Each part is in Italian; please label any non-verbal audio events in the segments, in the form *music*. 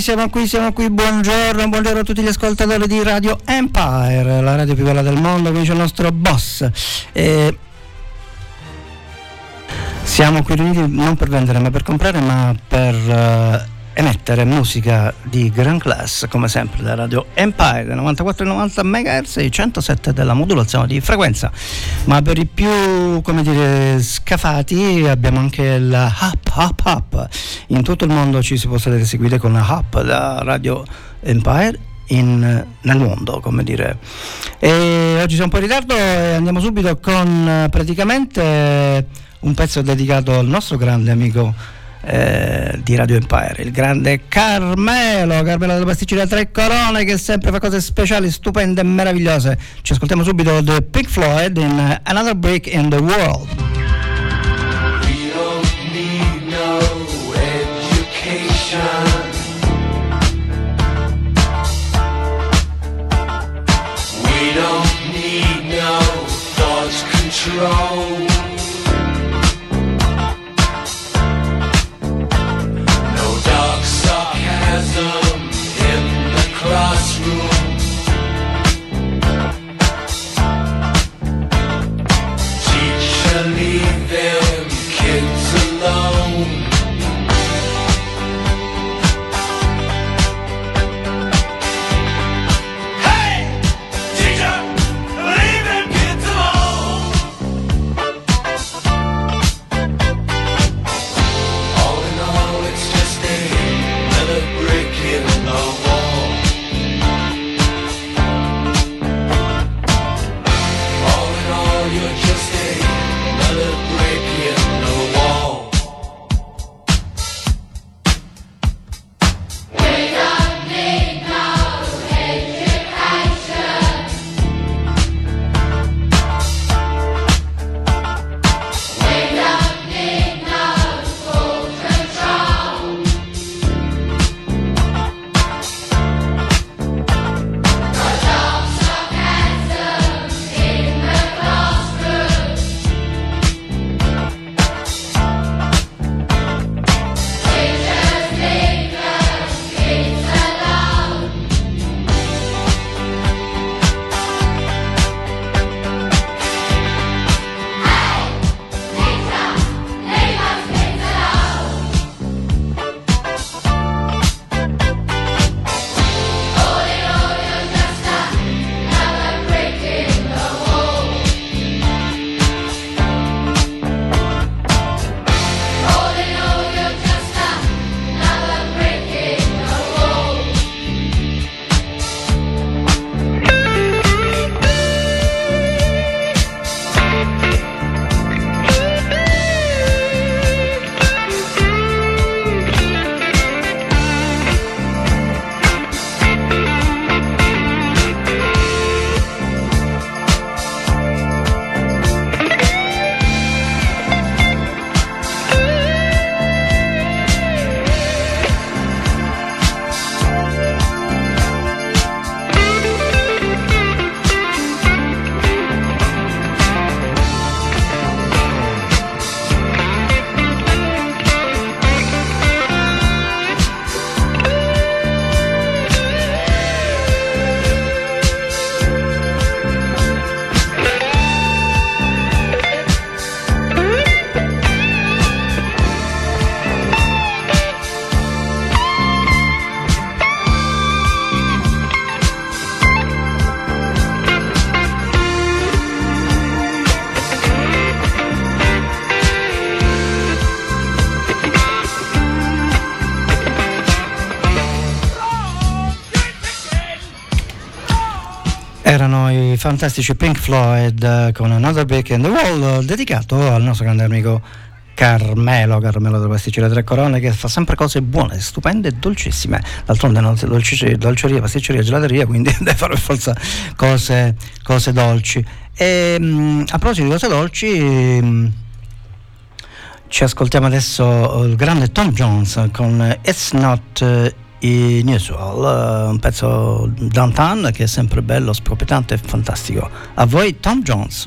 Siamo qui, siamo qui, buongiorno, buongiorno a tutti gli ascoltatori di Radio Empire, la radio più bella del mondo, qui c'è il nostro boss. Eh, siamo qui riuniti non per vendere ma per comprare, ma per uh, emettere musica di gran class, come sempre da Radio Empire, 94,90 MHz e 107 della modulazione di frequenza. Ma per i più, come dire, scafati abbiamo anche la Hop Hop Hop. In tutto il mondo ci si può sedere seguire con la Hop da Radio Empire in, nel mondo, come dire. E oggi siamo un po' in ritardo e andiamo subito con praticamente un pezzo dedicato al nostro grande amico eh, di Radio Empire, il grande Carmelo, Carmelo della pasticceria Tre Corone che sempre fa cose speciali, stupende e meravigliose. Ci ascoltiamo subito The Pink Floyd in Another Break in the World. We fantastici Pink Floyd eh, con Another Break in the Wall dedicato al nostro grande amico Carmelo, Carmelo della pasticceria Tre Corone che fa sempre cose buone, stupende e dolcissime. D'altronde non dolceria, dolceria, pasticceria, gelateria, quindi *laughs* deve fare forza cose, cose dolci. E, um, a proposito di cose dolci, um, ci ascoltiamo adesso il grande Tom Jones con It's Not Inusual, uh, un pezzo downtown che è sempre bello, sproprietante e fantastico. A voi Tom Jones.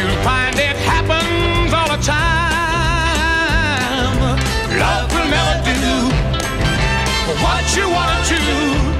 you'll find it happens all the time. Love will never do what you want to. Why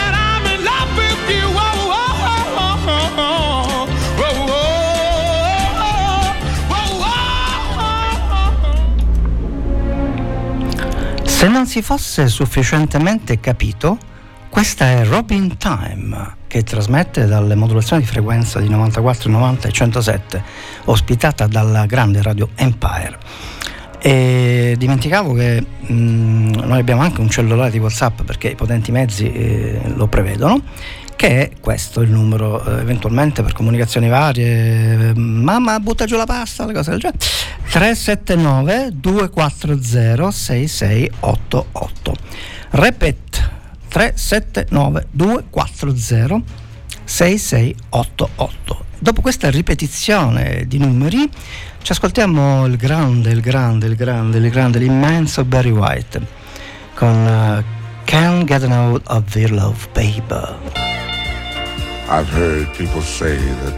Se non si fosse sufficientemente capito, questa è Robin Time, che trasmette dalle modulazioni di frequenza di 94, 90 e 107, ospitata dalla grande radio Empire. E dimenticavo che mh, noi abbiamo anche un cellulare di WhatsApp perché i potenti mezzi eh, lo prevedono, che è questo il numero eh, eventualmente per comunicazioni varie. Mamma butta giù la pasta, le cose del genere. 379 240 6688. Repet 379 240 6688. Dopo questa ripetizione di numeri ci ascoltiamo il grande, il grande, il grande, il grande, l'immenso Barry White con uh, Can't Get Out of Your Love, Baby. I've heard people say that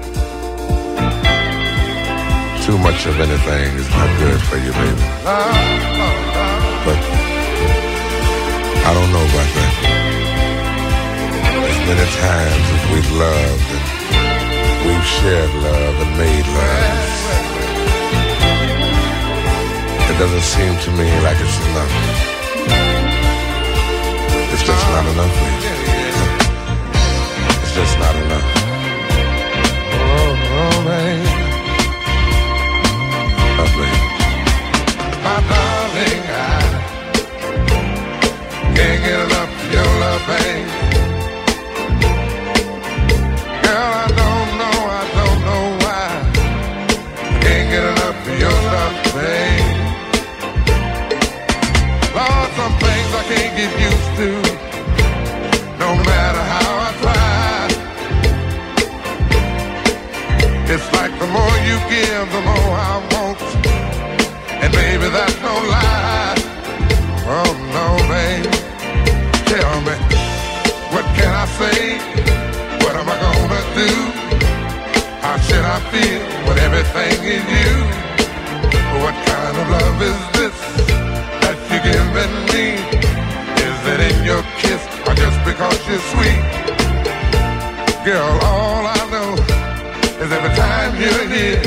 too much of anything is not good for you, baby. But I don't know about that. As many times as we've loved and we've shared love and made love, it doesn't seem to me like it's enough. It's just not enough, baby. Just not enough. Oh, baby. My darling, I can't get enough of your love. Girl, I don't know, I don't know why. Can't get enough of your love. Lord, some things I can't get used to. Feel everything is you? What kind of love is this that you're giving me? Is it in your kiss or just because you're sweet? Girl, all I know is every time you're here,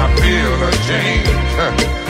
I feel a change.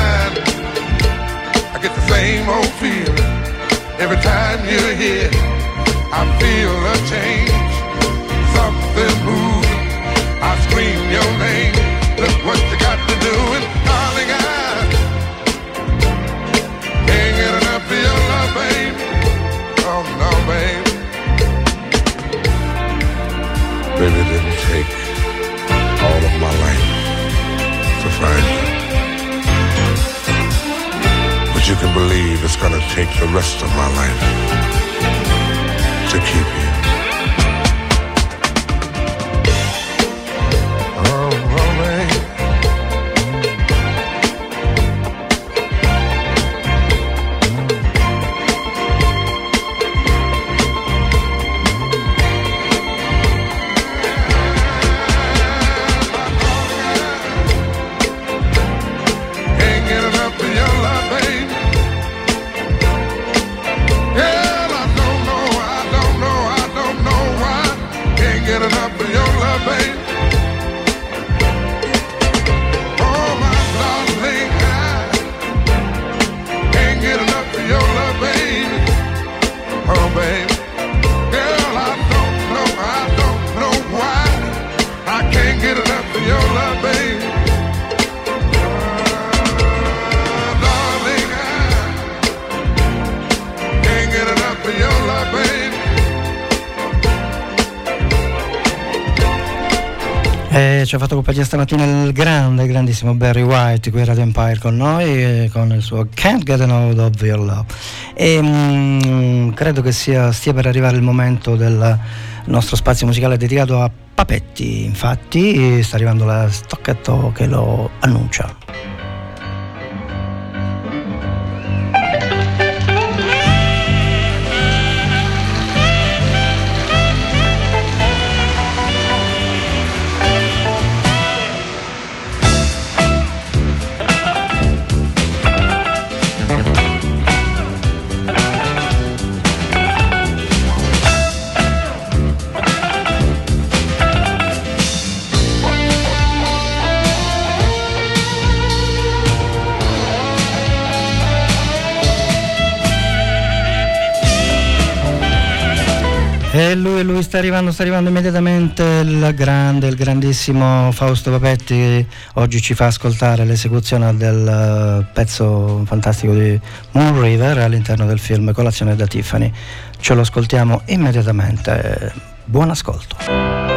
Same old feeling every time you're here. I feel a change, something moving. I scream your name. Look what you got to do, and darling, I can't get enough of your love, babe. Oh no, babe. Baby, didn't take all of my life to find you. Can believe it's gonna take the rest of my life to keep you. Ci ha fatto compagnia stamattina il grande, grandissimo Barry White qui a Radio Empire con noi eh, con il suo Can't Get Enough of Your Love. E mm, credo che sia, stia per arrivare il momento del nostro spazio musicale dedicato a Papetti, infatti sta arrivando la stocchetto che lo annuncia. E lui, lui sta arrivando, sta arrivando immediatamente il grande, il grandissimo Fausto Papetti che oggi ci fa ascoltare l'esecuzione del eh, pezzo fantastico di Moon River all'interno del film Colazione da Tiffany. Ce lo ascoltiamo immediatamente. Buon ascolto.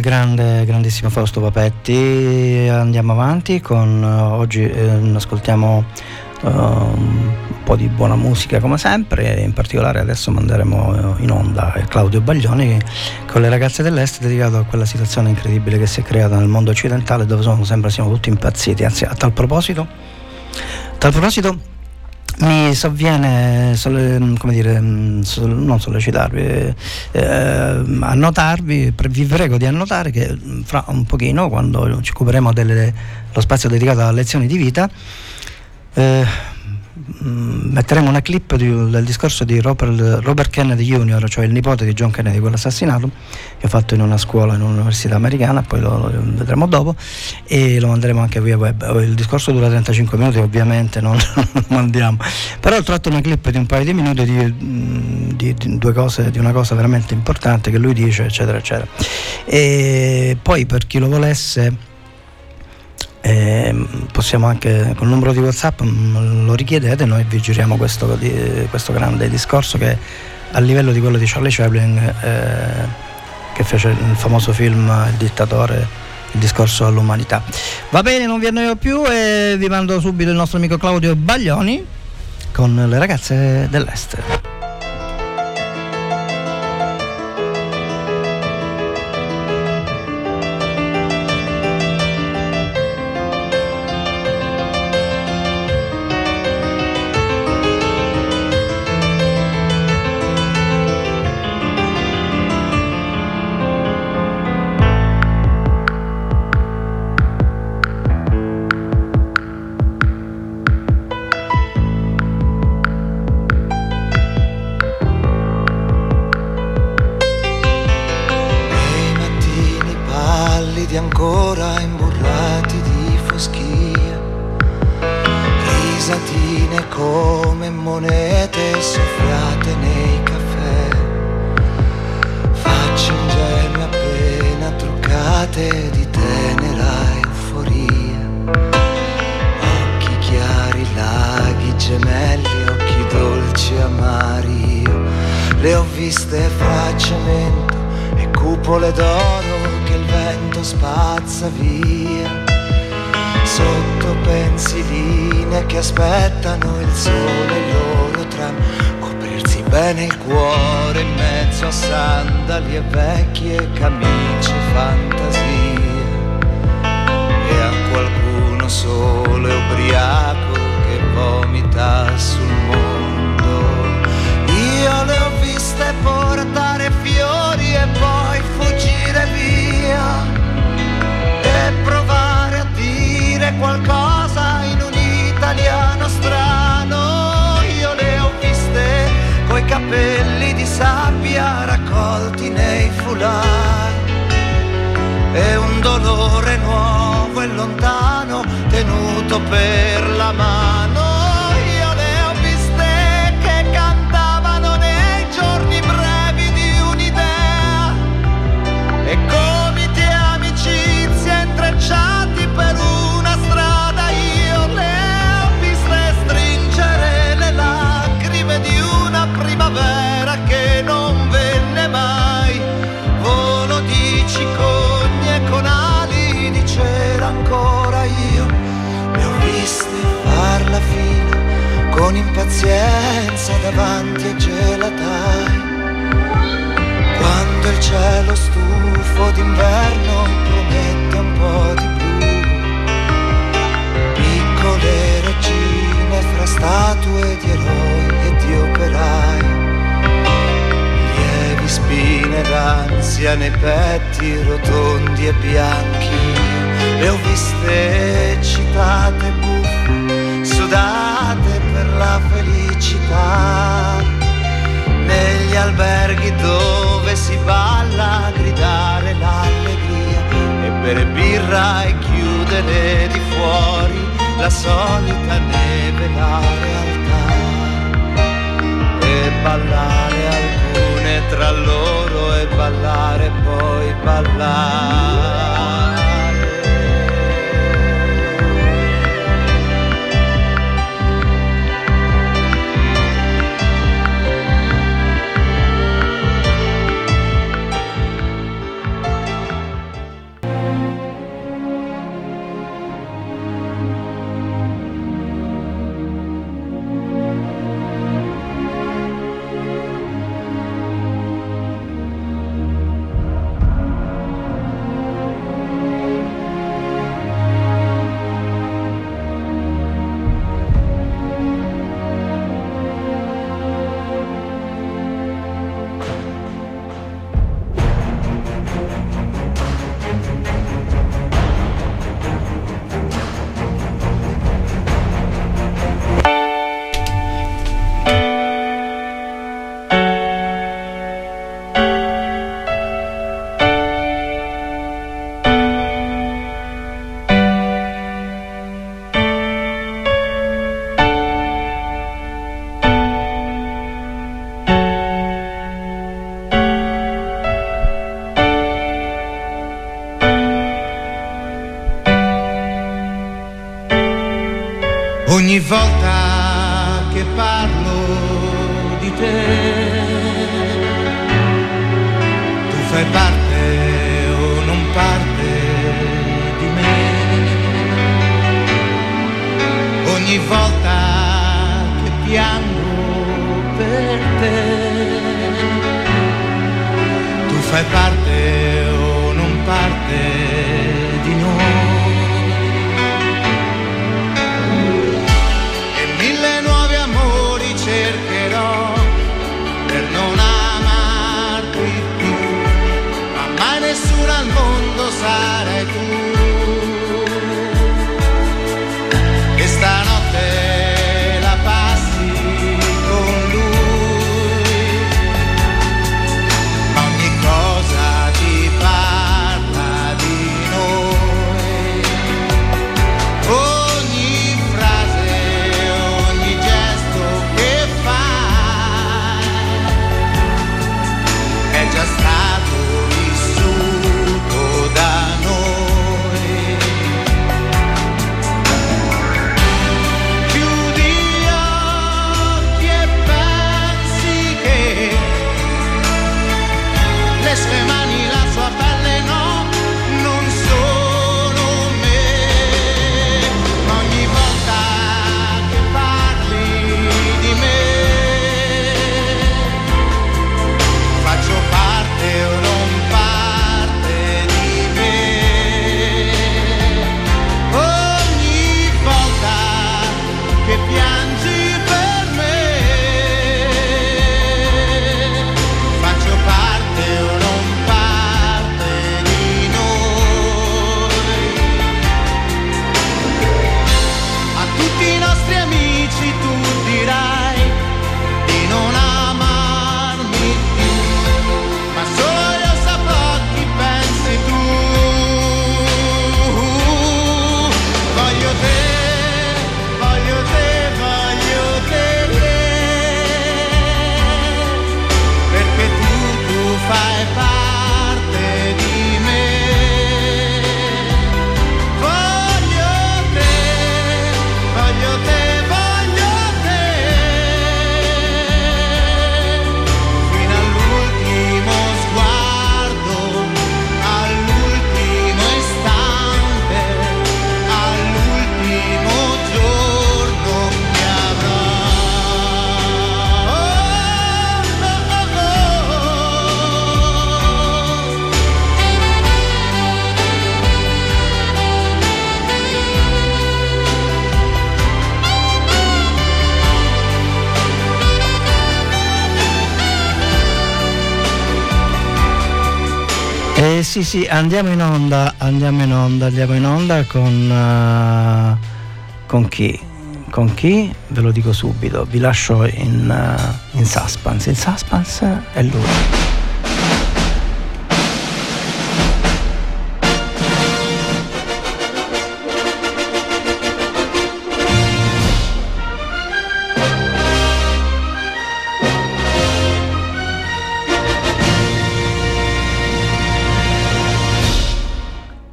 Grande, grandissimo Fausto Papetti. Andiamo avanti con uh, oggi eh, ascoltiamo uh, un po' di buona musica come sempre, in particolare adesso manderemo in onda Claudio Baglioni con le ragazze dell'Est dedicato a quella situazione incredibile che si è creata nel mondo occidentale dove sono, sembra siamo tutti impazziti. Anzi, a tal proposito, a tal proposito mi sovviene come dire, non sollecitarvi, eh, annotarvi, vi prego di annotare che fra un pochino, quando ci occuperemo dello spazio dedicato a lezioni di vita, eh, Mm, metteremo una clip di, del discorso di Robert, Robert, Kennedy Jr., cioè il nipote di John Kennedy, quello assassinato, che ha fatto in una scuola, in un'università americana, poi lo, lo vedremo dopo e lo manderemo anche via web. Il discorso dura 35 minuti, ovviamente non *laughs* lo mandiamo, però ho tratto una clip di un paio di minuti di, mm, di, di, due cose, di una cosa veramente importante che lui dice, eccetera, eccetera. E poi per chi lo volesse eh, possiamo anche con il numero di whatsapp mm, lo richiedete noi vi giriamo questo, questo, grande discorso che a livello di quello di Charlie Chaplin eh, che fece il famoso film Il dittatore il discorso all'umanità. Va bene non vi annoio più e vi mando subito il nostro amico Claudio Baglioni con le ragazze dell'est qualcosa in un italiano strano. Io le ho viste coi capelli di sabbia raccolti nei fulai. E un dolore nuovo e lontano tenuto per la mano. pazienza davanti ai gelatai. Quando il cielo stufo d'inverno promette un po' di più. Piccole regine fra statue di eroi e di operai. Lievi spine d'ansia nei petti rotondi e bianchi. Le ho viste eccitate buffe sudate la felicità. Negli alberghi dove si balla a gridare l'allegria e bere birra e chiudere di fuori la solita neve. Sì sì, andiamo in onda, andiamo in onda, andiamo in onda con, eh, con chi? Con chi? Ve lo dico subito, vi lascio in, eh, in suspense. Il suspense è lui.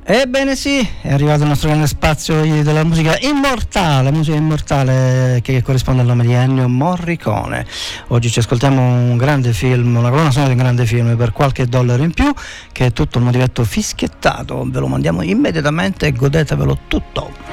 Ebbene sì, è arrivato il nostro grande spazio della musica immortale, musica immortale che corrisponde al nome di Ennio Morricone. Oggi ci ascoltiamo un grande film, una colonna sonora di un grande film per qualche dollaro in più, che è tutto un motivetto fischiettato, ve lo mandiamo immediatamente e godetevelo tutto.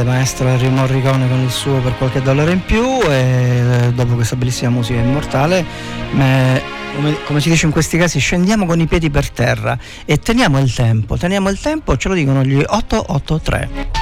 Grande maestro Henry Morricone con il suo per qualche dollaro in più e eh, dopo questa bellissima musica immortale come, come, si dice in questi casi scendiamo con i piedi per terra e teniamo il tempo teniamo il tempo ce lo dicono gli 883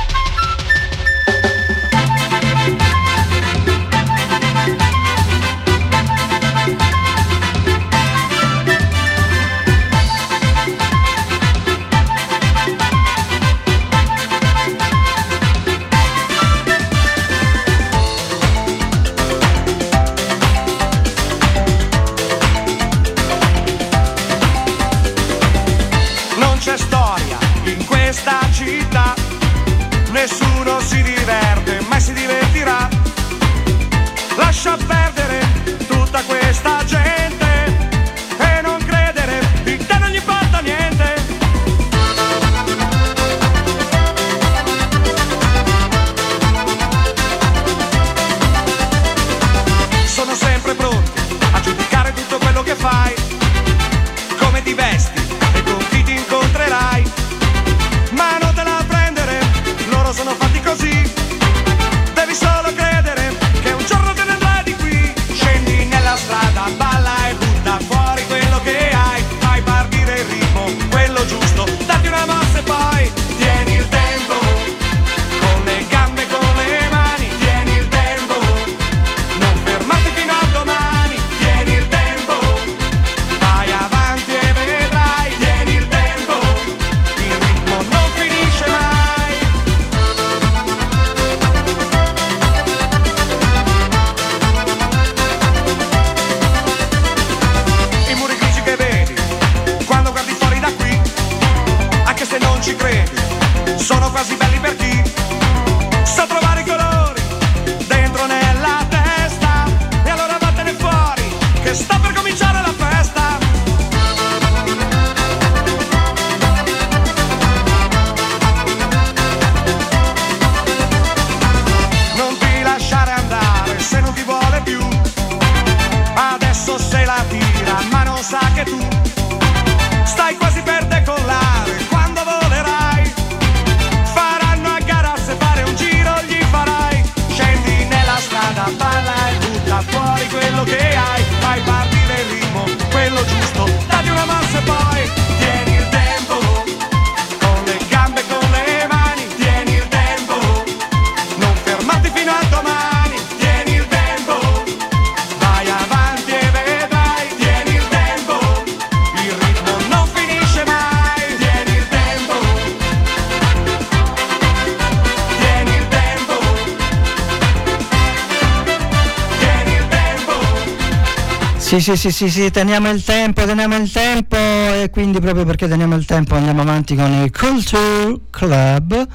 Sì, sì, sì, sì, sì, teniamo il tempo, teniamo il tempo e quindi proprio perché teniamo il tempo andiamo avanti con il Culture Club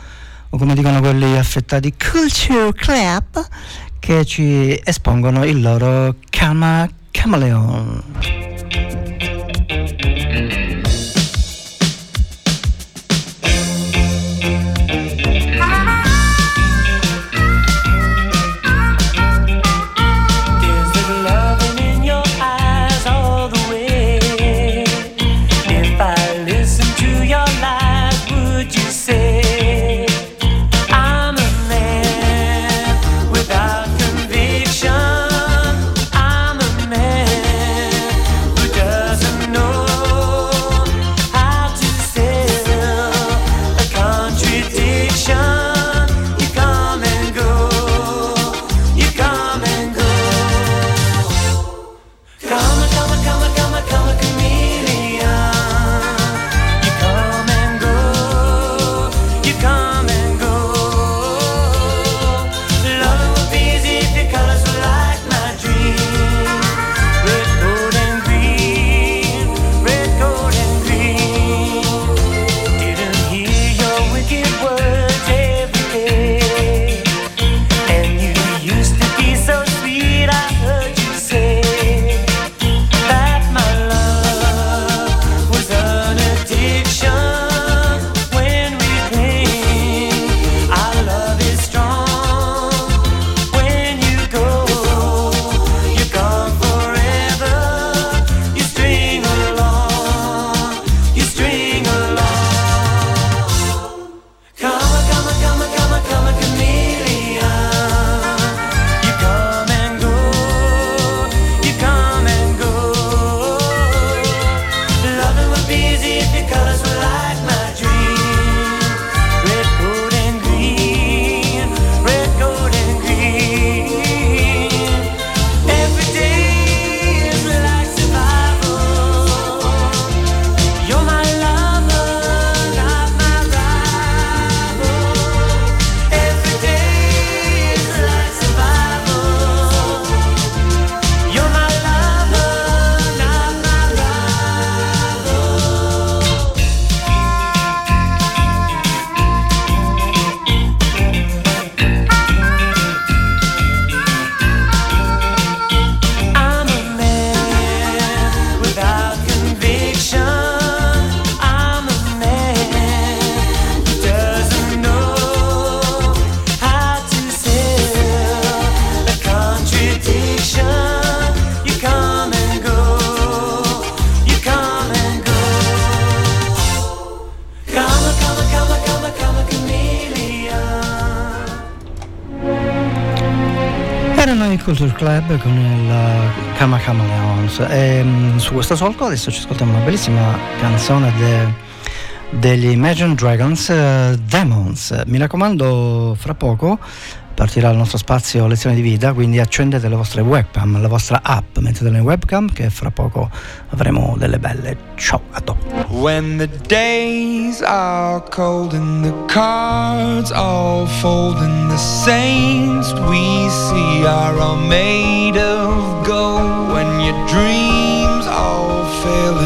o come dicono quelli affettati Culture Club che ci espongono il loro Kama Chameleon. Culture Club con il uh, Kama Chameleons e um, su questo solco adesso ci ascoltiamo una bellissima canzone de, degli Imagine Dragons, uh, Demons. Mi raccomando, fra poco partirà il nostro spazio lezione di vita, quindi accendete le vostre webcam, la vostra app, mettetela in webcam che fra poco avremo delle belle. Ciao, a dopo. When the days are cold and the cards all fold and the saints we see are all made of gold. When your dreams all fail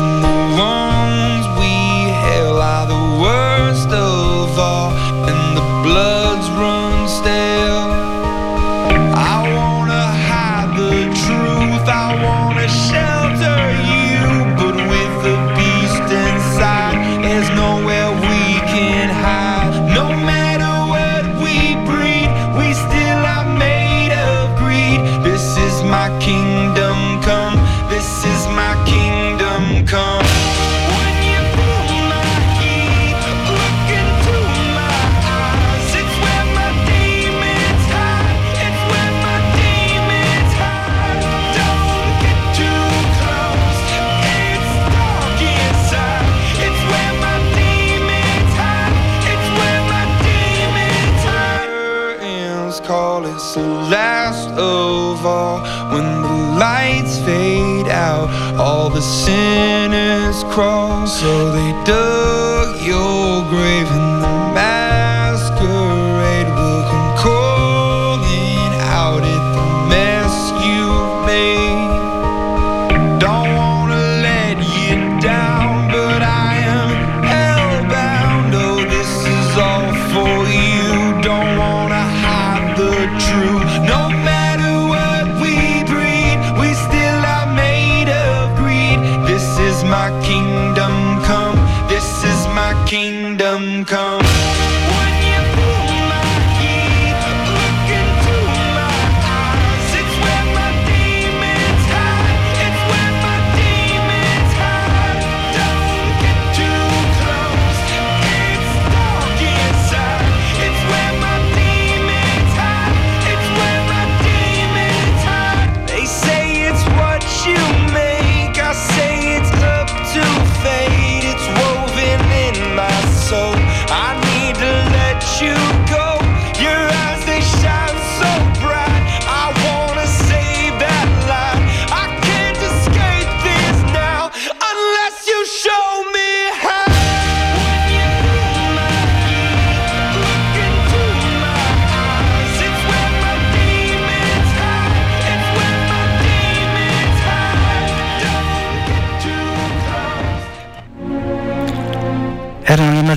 sinners crawl so they dug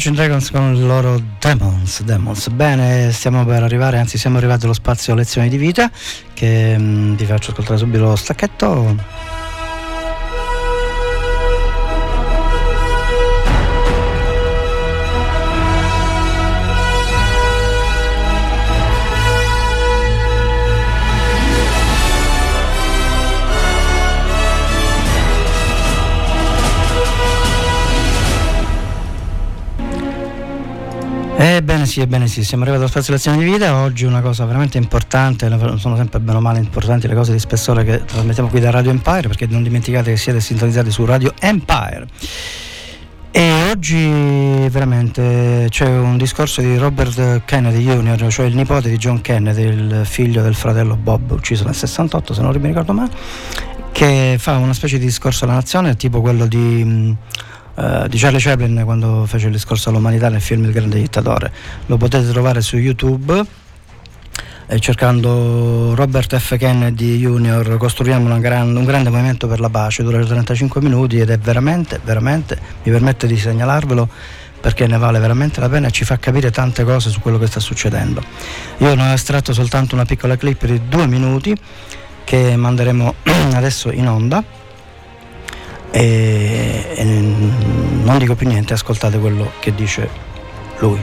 Imagine Dragons con il loro Demons, Demons. Bene, stiamo per arrivare, anzi siamo arrivati allo spazio lezioni di vita, che mm, vi faccio ascoltare subito lo stacchetto. Sì, ebbene sì, siamo arrivati allo spazio lezione di vita, oggi una cosa veramente importante, sono sempre bene o male importanti le cose di spessore che trasmettiamo qui da Radio Empire, perché non dimenticate che siete sintonizzati su Radio Empire. E oggi veramente c'è un discorso di Robert Kennedy Jr., cioè il nipote di John Kennedy, il figlio del fratello Bob, ucciso nel 68 se non mi ricordo male, che fa una specie di discorso alla nazione, tipo quello di... eh, di Charlie Chaplin quando fece il discorso all'umanità nel film Il grande dittatore. Lo potete trovare su YouTube eh, cercando Robert F. Kennedy Jr. costruiamo gran- un grande movimento per la pace, dura 35 minuti ed è veramente, veramente, mi permette di segnalarvelo perché ne vale veramente la pena e ci fa capire tante cose su quello che sta succedendo. Io ne ho estratto soltanto una piccola clip di due minuti che manderemo *clears throat* adesso in onda e, e non dico più niente, ascoltate quello che dice lui.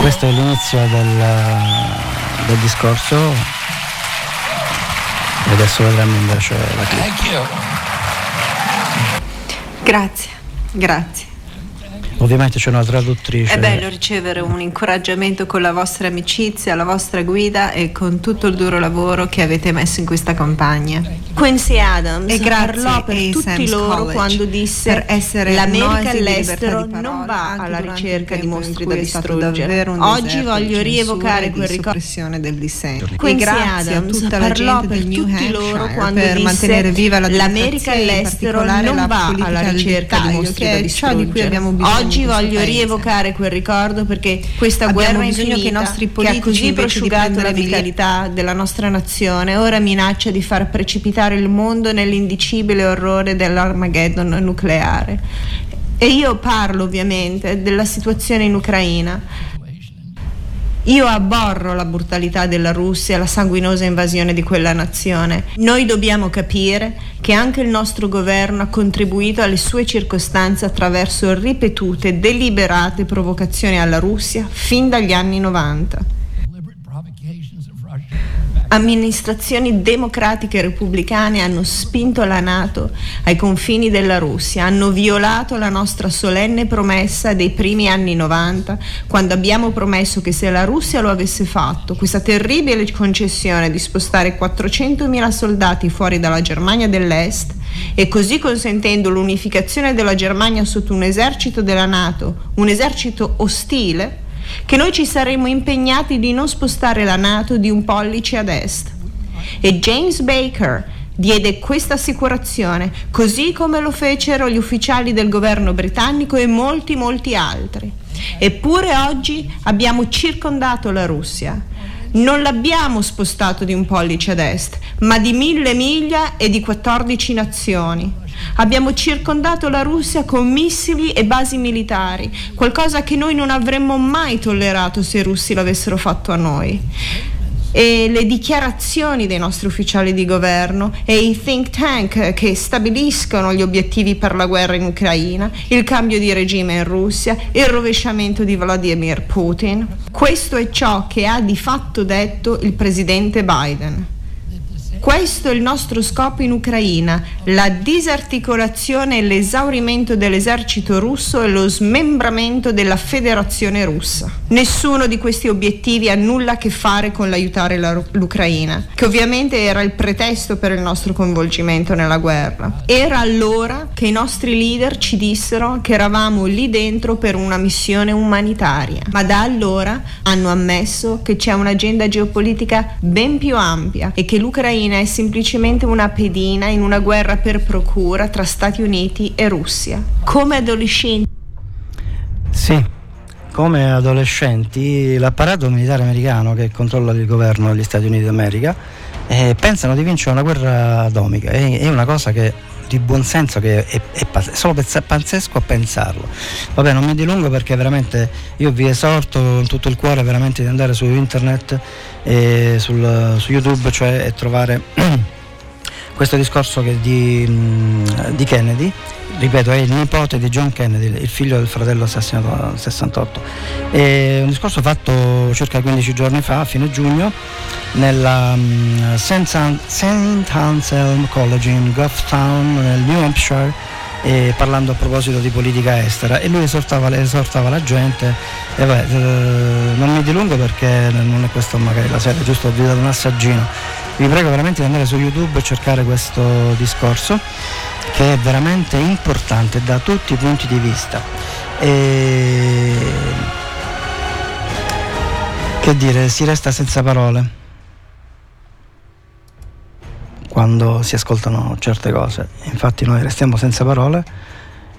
Questo è l'inizio del, del discorso e adesso vedremo invece la clip. Grazie, grazie. Ovviamente c'è una traduttrice. È bello ricevere un incoraggiamento con la vostra amicizia, la vostra guida e con tutto il duro lavoro che avete messo in questa campagna. Quincy Adams e parlò per tutti Sam's loro College quando disse per essere l'America all'estero non va alla ricerca di mostri da distruggere. Oggi voglio rievocare e quel di ricordo del dissento. E Quincy grazie a Adams tutta la parlò gente per New tutti loro Hampshire quando per disse mantenere viva la l'America all'estero non va alla ricerca di mostri da è ciò di cui distruggere. abbiamo bisogno in Oggi voglio paese. rievocare quel ricordo perché questa Abbiamo guerra bisogno infinita che i nostri che ha politici, così prosciugato la vitalità della nostra nazione ora minaccia di far precipitare il mondo nell'indicibile orrore dell'Armageddon nucleare. E io parlo ovviamente della situazione in Ucraina. Io abborro la brutalità della Russia, la sanguinosa invasione di quella nazione. Noi dobbiamo capire che anche il nostro governo ha contribuito alle sue circostanze attraverso ripetute deliberate provocazioni alla Russia fin dagli anni 90. Amministrazioni democratiche e repubblicane hanno spinto la Nato ai confini della Russia, hanno violato la nostra solenne promessa dei primi anni 90, quando abbiamo promesso che se la Russia lo avesse fatto, questa terribile concessione di spostare 400.000 soldati fuori dalla Germania dell'Est e così consentendo l'unificazione della Germania sotto un esercito della Nato, un esercito ostile, che noi ci saremmo impegnati di non spostare la Nato di un pollice ad est. E James Baker diede questa assicurazione, così come lo fecero gli ufficiali del governo britannico e molti, molti altri. Eppure oggi abbiamo circondato la Russia. Non l'abbiamo spostato di un pollice ad est, ma di mille miglia e di 14 nazioni. Abbiamo circondato la Russia con missili e basi militari, qualcosa che noi non avremmo mai tollerato se i russi l'avessero fatto a noi. E le dichiarazioni dei nostri ufficiali di governo e i think tank che stabiliscono gli obiettivi per la guerra in Ucraina, il cambio di regime in Russia, il rovesciamento di Vladimir Putin. Questo è ciò che ha di fatto detto il presidente Biden. Questo è il nostro scopo in Ucraina, la disarticolazione e l'esaurimento dell'esercito russo e lo smembramento della federazione russa. Nessuno di questi obiettivi ha nulla a che fare con l'aiutare la- l'Ucraina, che ovviamente era il pretesto per il nostro coinvolgimento nella guerra. Era allora che i nostri leader ci dissero che eravamo lì dentro per una missione umanitaria, ma da allora hanno ammesso che c'è un'agenda geopolitica ben più ampia e che l'Ucraina è semplicemente una pedina in una guerra per procura tra Stati Uniti e Russia. Come adolescenti Sì, come adolescenti l'apparato militare americano che controlla il governo degli Stati Uniti d'America eh, pensano di vincere una guerra atomica. È una cosa che di buon senso che è, è, è solo pazzesco a pensarlo. Vabbè, non mi dilungo perché veramente io vi esorto con tutto il cuore veramente di andare su internet e sul, su YouTube, cioè e trovare *clears throat* questo discorso di, di Kennedy, ripeto, è il nipote di John Kennedy, il figlio del fratello assassinato nel 68. È un discorso fatto circa 15 giorni fa, a fine giugno, nella. An- St. Anselm College in Goffstown, nel New Hampshire, eh, parlando a proposito di politica estera e lui esortava, esortava la gente e vabbè, eh, non mi dilungo perché non è questo magari la sera, giusto ho dato un assaggino vi prego veramente di andare su YouTube e cercare questo discorso che è veramente importante da tutti i punti di vista. E... Che dire, si resta senza parole quando si ascoltano certe cose. Infatti noi restiamo senza parole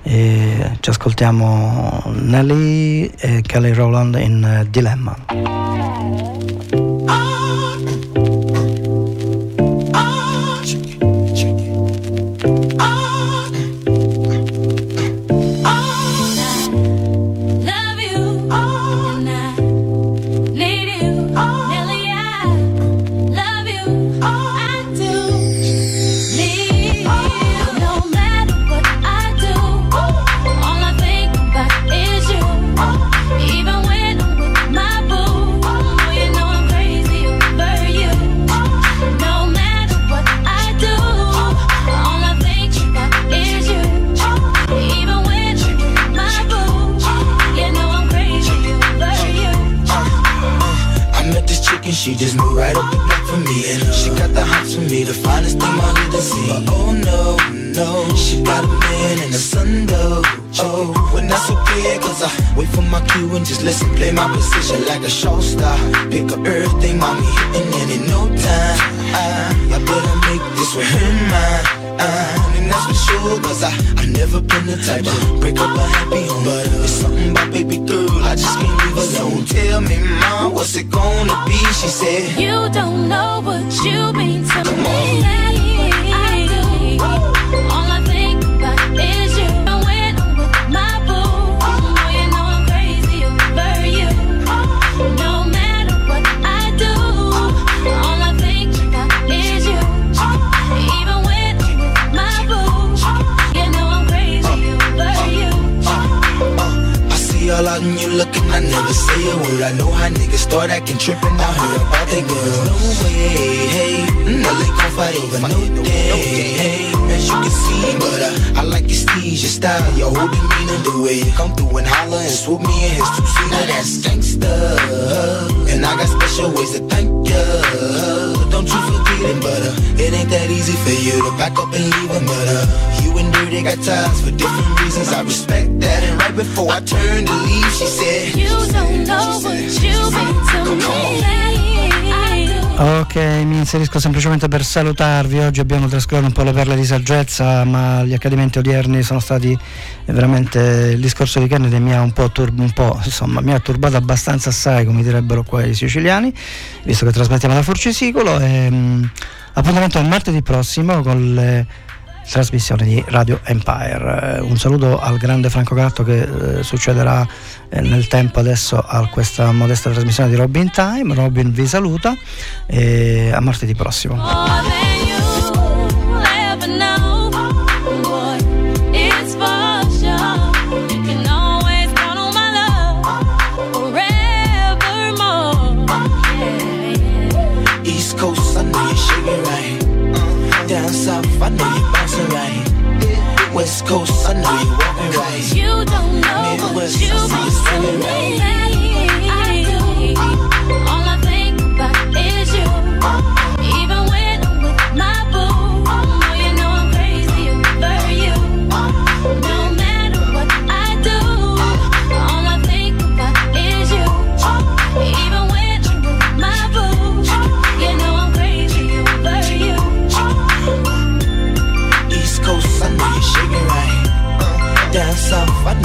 e ci ascoltiamo Nelly e Kelly Rowland in Dilemma. I never say a word. I know how niggas start acting trippin'. I heard about they girls. No way, hey, no they gon' fight over no day. Hey, as you can see, but uh, I like your steez, your style, your whole demeanor, the way you come through and holler and swoop me in his two seat. Now that's gangsta, and I got special ways to thank ya. Don't you forget it, but uh, it ain't that easy for you to back up and leave a but uh, and Dirty got ties for different reasons. I respect that, and right before I turned to leave, she said, You don't know what you mean to me. Ok, mi inserisco semplicemente per salutarvi. Oggi abbiamo trascorso un po' le perle di saggezza, ma gli accadimenti odierni sono stati veramente. Il discorso di Kennedy mi ha un po', tur- un po', insomma, mi ha turbato abbastanza assai, come direbbero qua i siciliani, visto che trasmettiamo da Forcisicolo. E, mh, appuntamento al martedì prossimo con le trasmissioni di Radio Empire. Eh, un saluto al grande Franco Gatto che eh, succederà eh, nel tempo adesso a questa modesta trasmissione di Robin Time. Robin vi saluta e a martedì prossimo. down south, I know you bouncing right. West coast, I know you walking right. You don't know Midwest, what you I see you spinning right. suffered